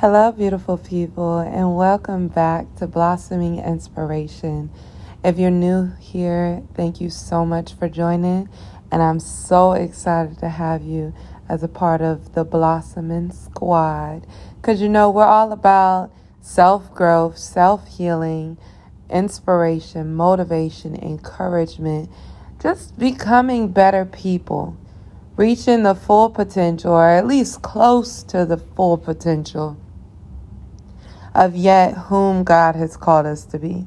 Hello, beautiful people, and welcome back to Blossoming Inspiration. If you're new here, thank you so much for joining, and I'm so excited to have you as a part of the Blossoming Squad. Because you know, we're all about self growth, self healing, inspiration, motivation, encouragement, just becoming better people, reaching the full potential, or at least close to the full potential of yet whom God has called us to be.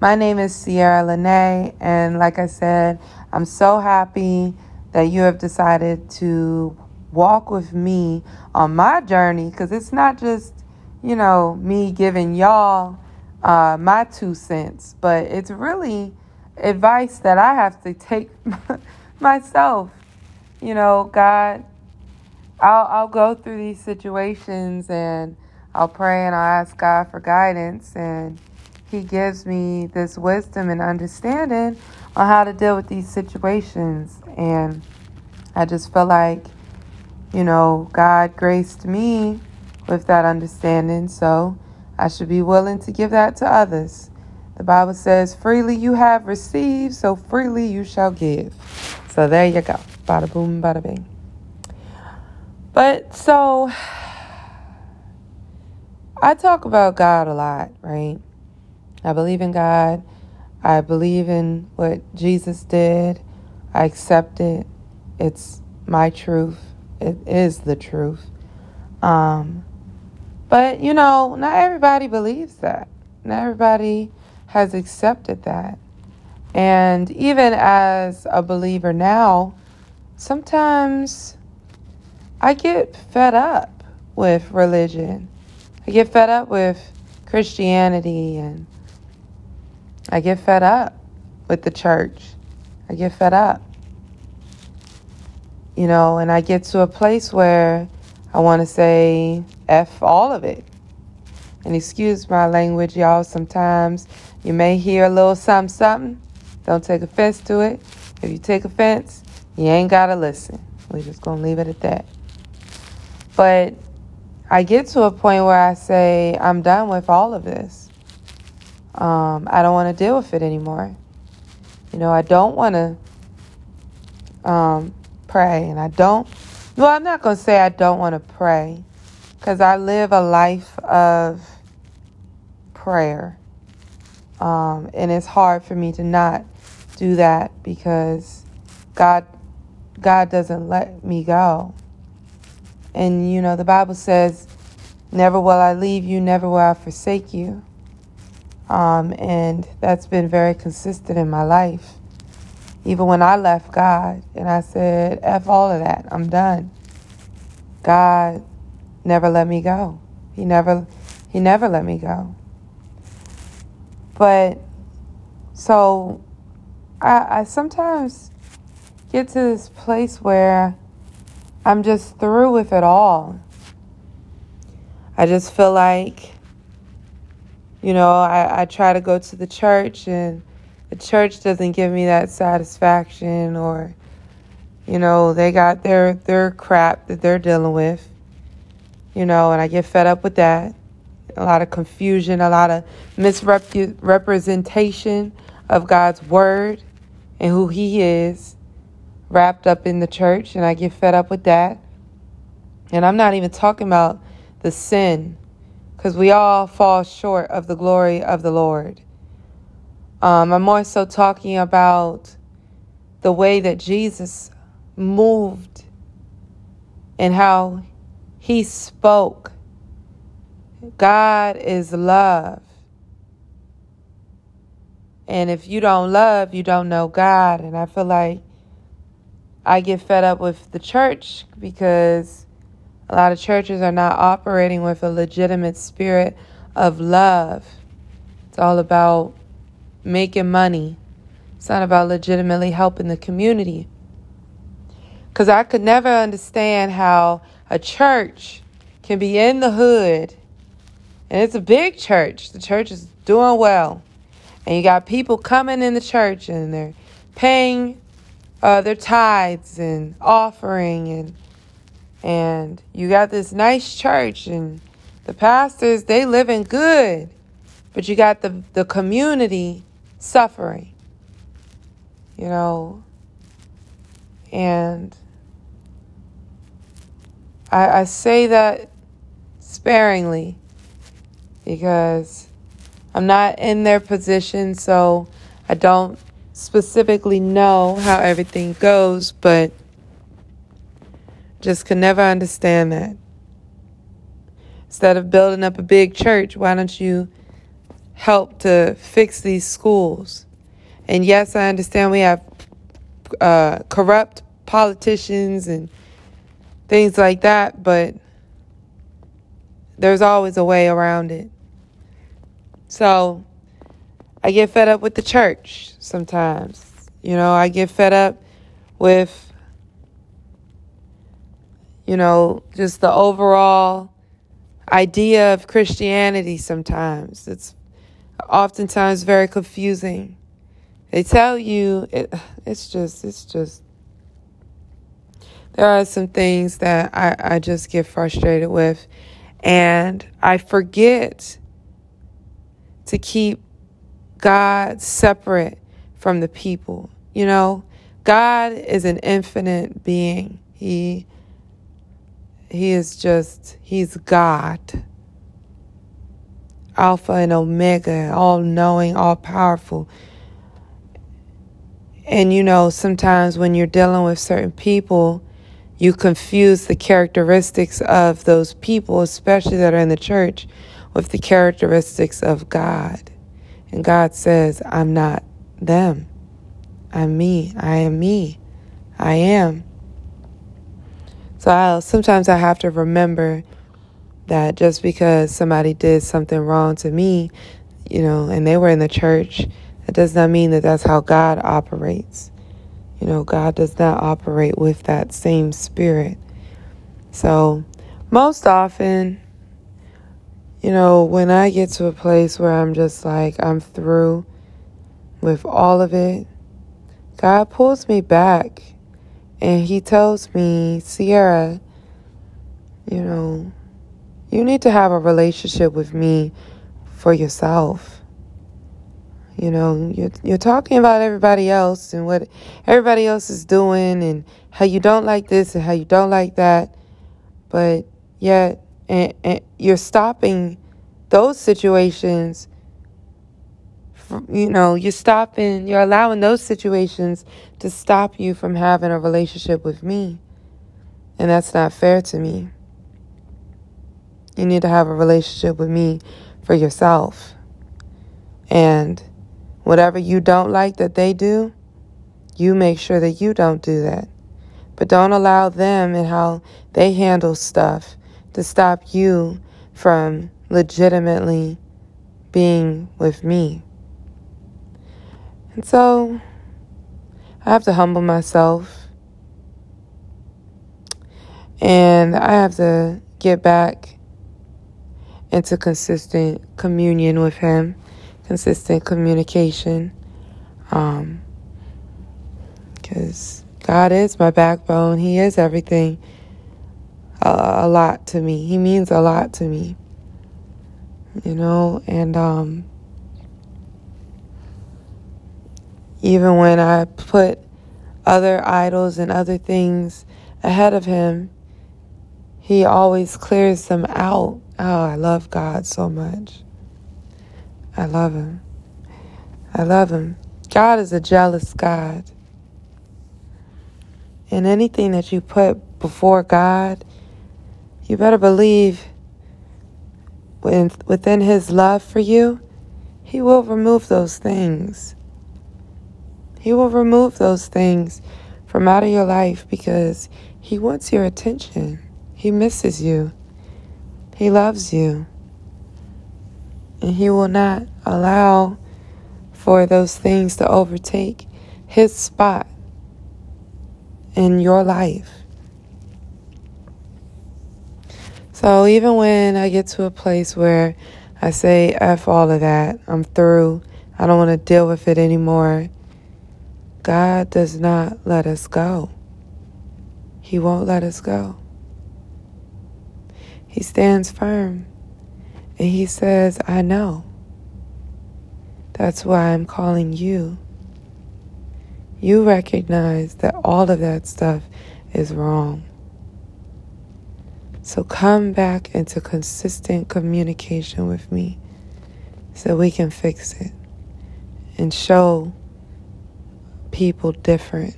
My name is Sierra Lene, and like I said, I'm so happy that you have decided to walk with me on my journey because it's not just, you know, me giving y'all uh, my two cents, but it's really advice that I have to take myself. You know, God, I'll, I'll go through these situations and I'll pray and I'll ask God for guidance, and He gives me this wisdom and understanding on how to deal with these situations. And I just feel like, you know, God graced me with that understanding, so I should be willing to give that to others. The Bible says, freely you have received, so freely you shall give. So there you go. Bada boom, bada bing. But so I talk about God a lot, right? I believe in God. I believe in what Jesus did. I accept it. It's my truth. It is the truth. Um, but, you know, not everybody believes that. Not everybody has accepted that. And even as a believer now, sometimes I get fed up with religion. I get fed up with Christianity and I get fed up with the church. I get fed up. You know, and I get to a place where I want to say F all of it. And excuse my language, y'all. Sometimes you may hear a little something, something. Don't take offense to it. If you take offense, you ain't got to listen. We're just going to leave it at that. But I get to a point where I say, I'm done with all of this. Um, I don't want to deal with it anymore. You know, I don't want to um, pray, and I don't. Well, I'm not going to say I don't want to pray because I live a life of prayer. Um, and it's hard for me to not do that because God God doesn't let me go. And you know, the Bible says, Never will I leave you, never will I forsake you. Um, and that's been very consistent in my life. Even when I left God and I said, F all of that, I'm done. God never let me go. He never he never let me go. But so I, I sometimes get to this place where I'm just through with it all. I just feel like, you know, I, I try to go to the church and the church doesn't give me that satisfaction or, you know, they got their, their crap that they're dealing with, you know, and I get fed up with that. A lot of confusion, a lot of misrepresentation of God's word and who He is wrapped up in the church, and I get fed up with that. And I'm not even talking about the sin, because we all fall short of the glory of the Lord. Um, I'm more so talking about the way that Jesus moved and how he spoke. God is love. And if you don't love, you don't know God. And I feel like I get fed up with the church because a lot of churches are not operating with a legitimate spirit of love. It's all about making money. It's not about legitimately helping the community. Because I could never understand how a church can be in the hood and it's a big church. The church is doing well. And you got people coming in the church and they're paying uh, their tithes and offering and and you got this nice church and the pastors they living good but you got the the community suffering you know? And I, I say that sparingly because I'm not in their position so I don't specifically know how everything goes but just could never understand that. Instead of building up a big church, why don't you help to fix these schools? And yes, I understand we have uh, corrupt politicians and things like that, but there's always a way around it. So I get fed up with the church sometimes. You know, I get fed up with you know, just the overall idea of Christianity sometimes. It's oftentimes very confusing. They tell you it, it's just it's just there are some things that I, I just get frustrated with and I forget to keep God separate from the people. You know, God is an infinite being. He he is just, He's God. Alpha and Omega, all knowing, all powerful. And you know, sometimes when you're dealing with certain people, you confuse the characteristics of those people, especially that are in the church, with the characteristics of God. And God says, I'm not them. I'm me. I am me. I am. So I'll, sometimes I have to remember that just because somebody did something wrong to me, you know, and they were in the church, that does not mean that that's how God operates. You know, God does not operate with that same spirit. So, most often, you know, when I get to a place where I'm just like, I'm through with all of it, God pulls me back and he tells me, Sierra, you know, you need to have a relationship with me for yourself. You know, you're, you're talking about everybody else and what everybody else is doing and how you don't like this and how you don't like that. But yet, and, and you're stopping those situations you know, you're stopping, you're allowing those situations to stop you from having a relationship with me. And that's not fair to me. You need to have a relationship with me for yourself. And whatever you don't like that they do, you make sure that you don't do that. But don't allow them and how they handle stuff to stop you from legitimately being with me. And so I have to humble myself and I have to get back into consistent communion with Him, consistent communication. Um, because God is my backbone, He is everything. A, a lot to me. He means a lot to me. You know, and um, Even when I put other idols and other things ahead of Him, He always clears them out. Oh, I love God so much. I love Him. I love Him. God is a jealous God. And anything that you put before God, you better believe within His love for you, He will remove those things. He will remove those things from out of your life because He wants your attention. He misses you. He loves you. And He will not allow for those things to overtake His spot in your life. So even when I get to a place where I say, F all of that, I'm through, I don't want to deal with it anymore. God does not let us go. He won't let us go. He stands firm and he says, I know. That's why I'm calling you. You recognize that all of that stuff is wrong. So come back into consistent communication with me so we can fix it and show people different.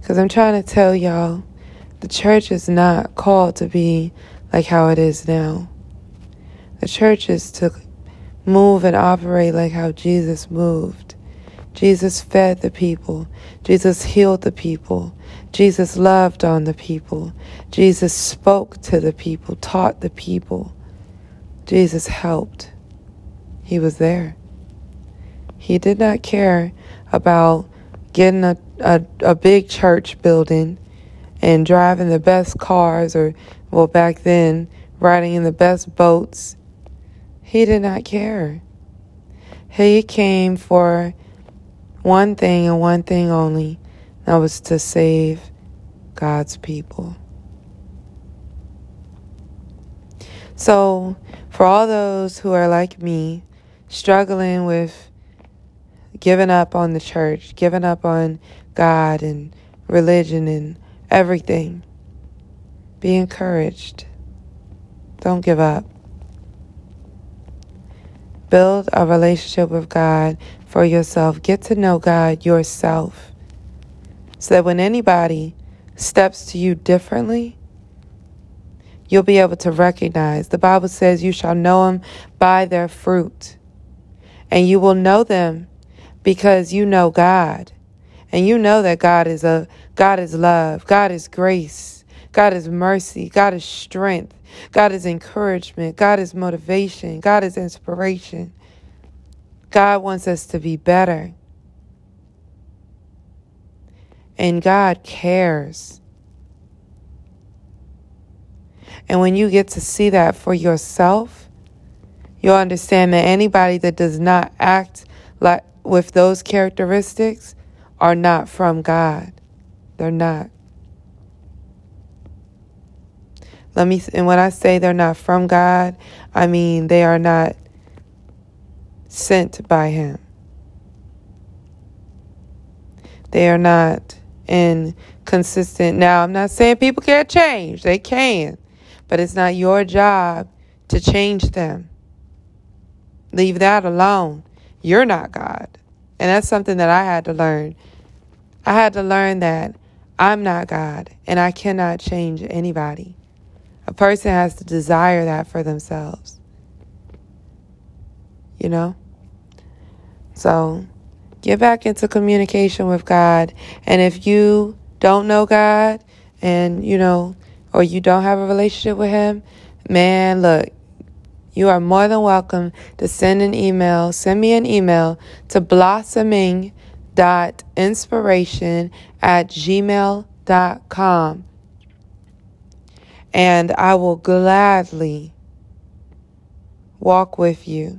Because I'm trying to tell y'all the church is not called to be like how it is now. The church is to move and operate like how Jesus moved. Jesus fed the people. Jesus healed the people. Jesus loved on the people. Jesus spoke to the people, taught the people. Jesus helped. He was there. He did not care about getting a, a, a big church building and driving the best cars or, well, back then, riding in the best boats. He did not care. He came for one thing and one thing only that was to save God's people. So, for all those who are like me, struggling with giving up on the church, giving up on God and religion and everything, be encouraged. Don't give up. Build a relationship with God for yourself. Get to know God yourself. So that when anybody steps to you differently, you'll be able to recognize. The Bible says, You shall know them by their fruit. And you will know them because you know God. And you know that God is a God is love, God is grace, God is mercy, God is strength, God is encouragement, God is motivation, God is inspiration. God wants us to be better. And God cares. And when you get to see that for yourself, you'll understand that anybody that does not act like with those characteristics are not from God. They're not. Let me and when I say they're not from God, I mean they are not sent by Him. They are not in consistent. Now, I'm not saying people can't change, they can, but it's not your job to change them. Leave that alone. You're not God. And that's something that I had to learn. I had to learn that I'm not God and I cannot change anybody. A person has to desire that for themselves. You know? So get back into communication with God. And if you don't know God and, you know, or you don't have a relationship with Him, man, look, you are more than welcome to send an email. Send me an email to blossoming.inspiration at gmail.com. And I will gladly walk with you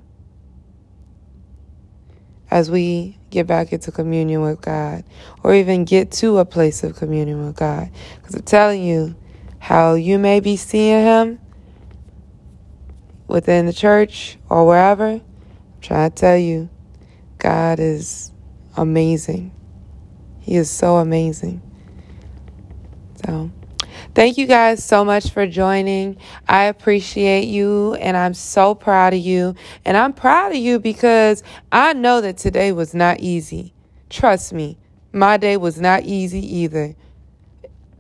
as we get back into communion with God or even get to a place of communion with God. Because I'm telling you, how you may be seeing Him within the church or wherever, I'm trying to tell you, God is amazing. He is so amazing. So. Thank you guys so much for joining. I appreciate you and I'm so proud of you. And I'm proud of you because I know that today was not easy. Trust me, my day was not easy either.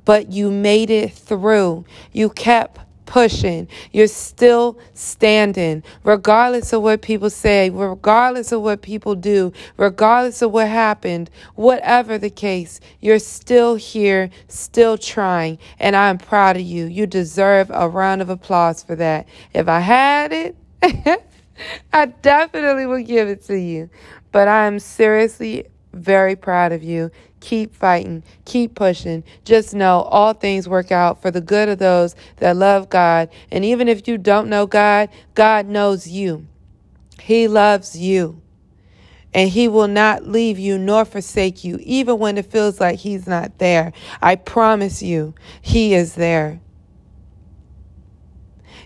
But you made it through. You kept pushing. You're still standing, regardless of what people say, regardless of what people do, regardless of what happened, whatever the case, you're still here, still trying. And I'm proud of you. You deserve a round of applause for that. If I had it, I definitely would give it to you. But I'm seriously very proud of you. Keep fighting, keep pushing. Just know all things work out for the good of those that love God. And even if you don't know God, God knows you. He loves you. And he will not leave you nor forsake you, even when it feels like he's not there. I promise you, he is there.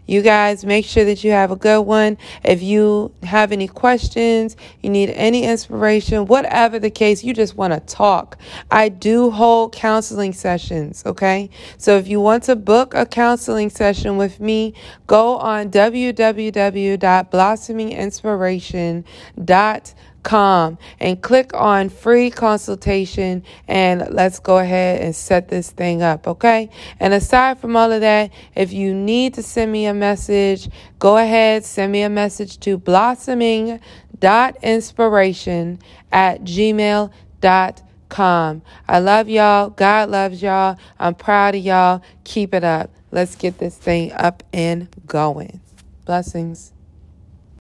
You guys make sure that you have a good one. If you have any questions, you need any inspiration, whatever the case, you just want to talk. I do hold counseling sessions, okay? So if you want to book a counseling session with me, go on www.blossominginspiration.com and click on free consultation and let's go ahead and set this thing up, okay? And aside from all of that, if you need to send me a message, go ahead, send me a message to blossoming.inspiration at gmail.com. I love y'all. God loves y'all. I'm proud of y'all. Keep it up. Let's get this thing up and going. Blessings.